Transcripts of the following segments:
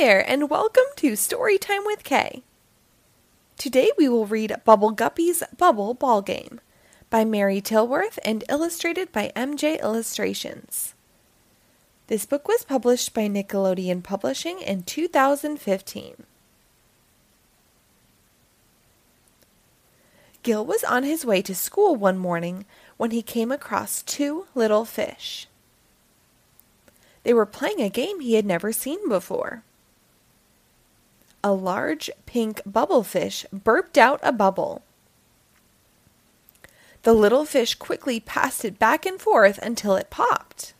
there, and welcome to Storytime with K. Today we will read Bubble Guppies Bubble Ball Game by Mary Tillworth and illustrated by MJ Illustrations. This book was published by Nickelodeon Publishing in 2015. Gil was on his way to school one morning when he came across two little fish. They were playing a game he had never seen before. A large pink bubble fish burped out a bubble. The little fish quickly passed it back and forth until it popped.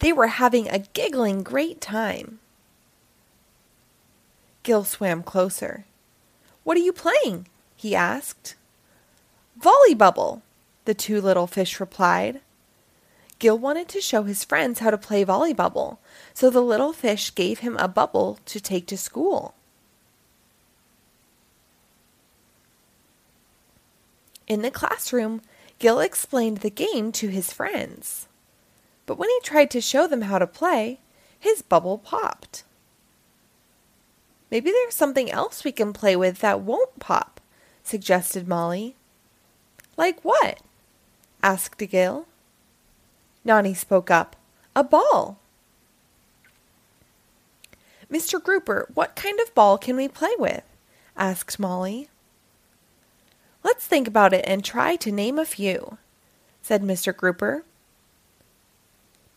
They were having a giggling great time. Gil swam closer. What are you playing? he asked. Volley bubble, the two little fish replied. Gil wanted to show his friends how to play volleybubble, so the little fish gave him a bubble to take to school. In the classroom, Gil explained the game to his friends. But when he tried to show them how to play, his bubble popped. Maybe there's something else we can play with that won't pop, suggested Molly. Like what? asked Gil. Nonny spoke up. A ball. Mr. Grouper, what kind of ball can we play with? asked Molly. Let's think about it and try to name a few, said Mr. Grouper.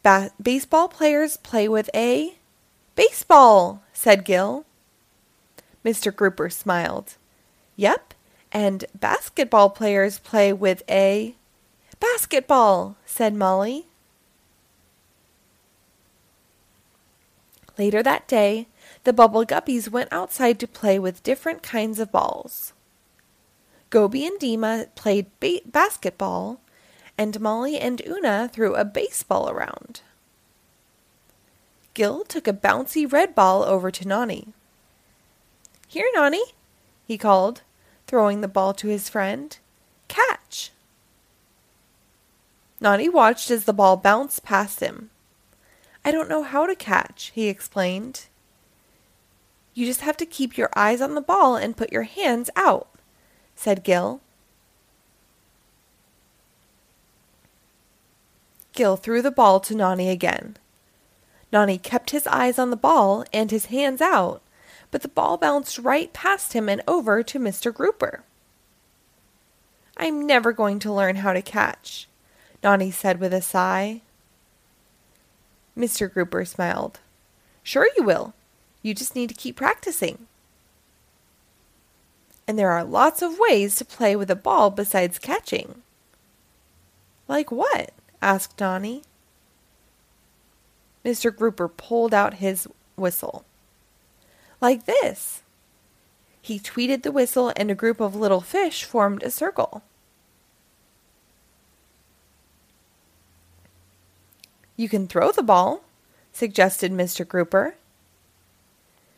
Ba- baseball players play with a baseball, said Gil. Mr. Grouper smiled. Yep, and basketball players play with a basketball, said Molly. Later that day, the Bubble Guppies went outside to play with different kinds of balls. Goby and Deema played ba- basketball, and Molly and Oona threw a baseball around. Gil took a bouncy red ball over to Nonny. Here, Nonny, he called, throwing the ball to his friend. Catch! Nonny watched as the ball bounced past him. I don't know how to catch, he explained. You just have to keep your eyes on the ball and put your hands out, said Gil. Gil threw the ball to Nonny again. Nonny kept his eyes on the ball and his hands out, but the ball bounced right past him and over to Mr. Grouper. I'm never going to learn how to catch, Nonny said with a sigh. Mr. Grouper smiled. Sure you will. You just need to keep practicing. And there are lots of ways to play with a ball besides catching. Like what? asked Nonny. Mr. Grouper pulled out his whistle. Like this. He tweeted the whistle, and a group of little fish formed a circle. You can throw the ball, suggested Mr. Grouper.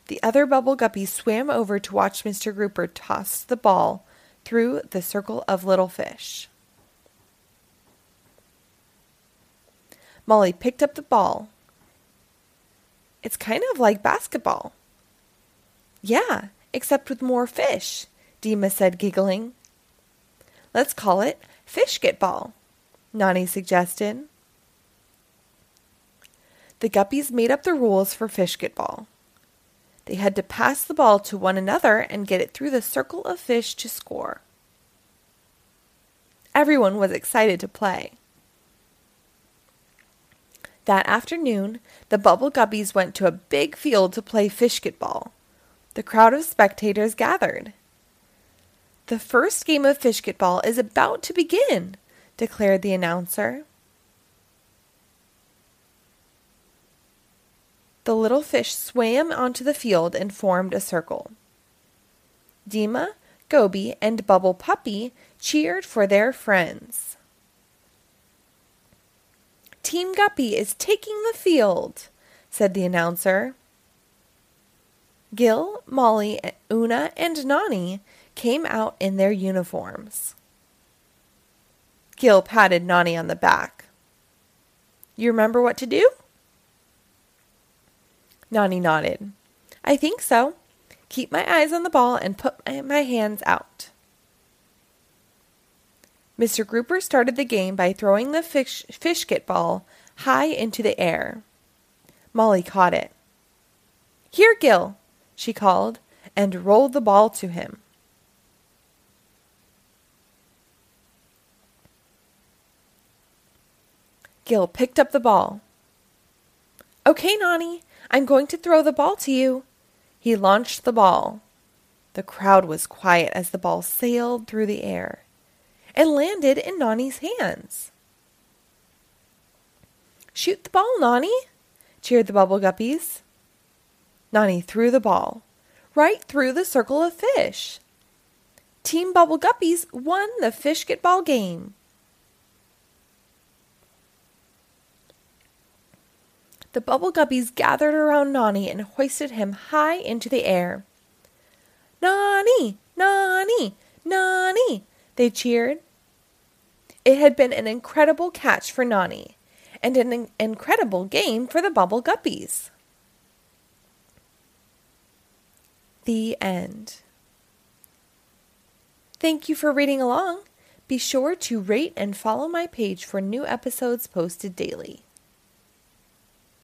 The other bubble guppies swam over to watch Mr. Grouper toss the ball through the circle of little fish. Molly picked up the ball. It's kind of like basketball. Yeah, except with more fish, Deema said, giggling. Let's call it Fish Get Ball, Nonny suggested. The guppies made up the rules for Fishketball. They had to pass the ball to one another and get it through the circle of fish to score. Everyone was excited to play. That afternoon, the Bubble Guppies went to a big field to play Fishketball. The crowd of spectators gathered. The first game of Fishketball is about to begin, declared the announcer. The little fish swam onto the field and formed a circle. Deema, Goby, and Bubble Puppy cheered for their friends. Team Guppy is taking the field, said the announcer. Gil, Molly, Oona, and Nonny came out in their uniforms. Gil patted Nonny on the back. You remember what to do? Nonny nodded. I think so. Keep my eyes on the ball and put my hands out. Mr. Grouper started the game by throwing the fish, fishketball high into the air. Molly caught it. Here, Gil, she called, and rolled the ball to him. Gil picked up the ball. Okay, Nonny, I'm going to throw the ball to you. He launched the ball. The crowd was quiet as the ball sailed through the air and landed in Nonny's hands. Shoot the ball, Nonny, cheered the Bubble Guppies. Nonny threw the ball right through the circle of fish. Team Bubble Guppies won the fishketball game. The Bubble Guppies gathered around Nonny and hoisted him high into the air. Nonny! Nonny! Nonny! They cheered. It had been an incredible catch for Nonny and an incredible game for the Bubble Guppies. The end. Thank you for reading along. Be sure to rate and follow my page for new episodes posted daily.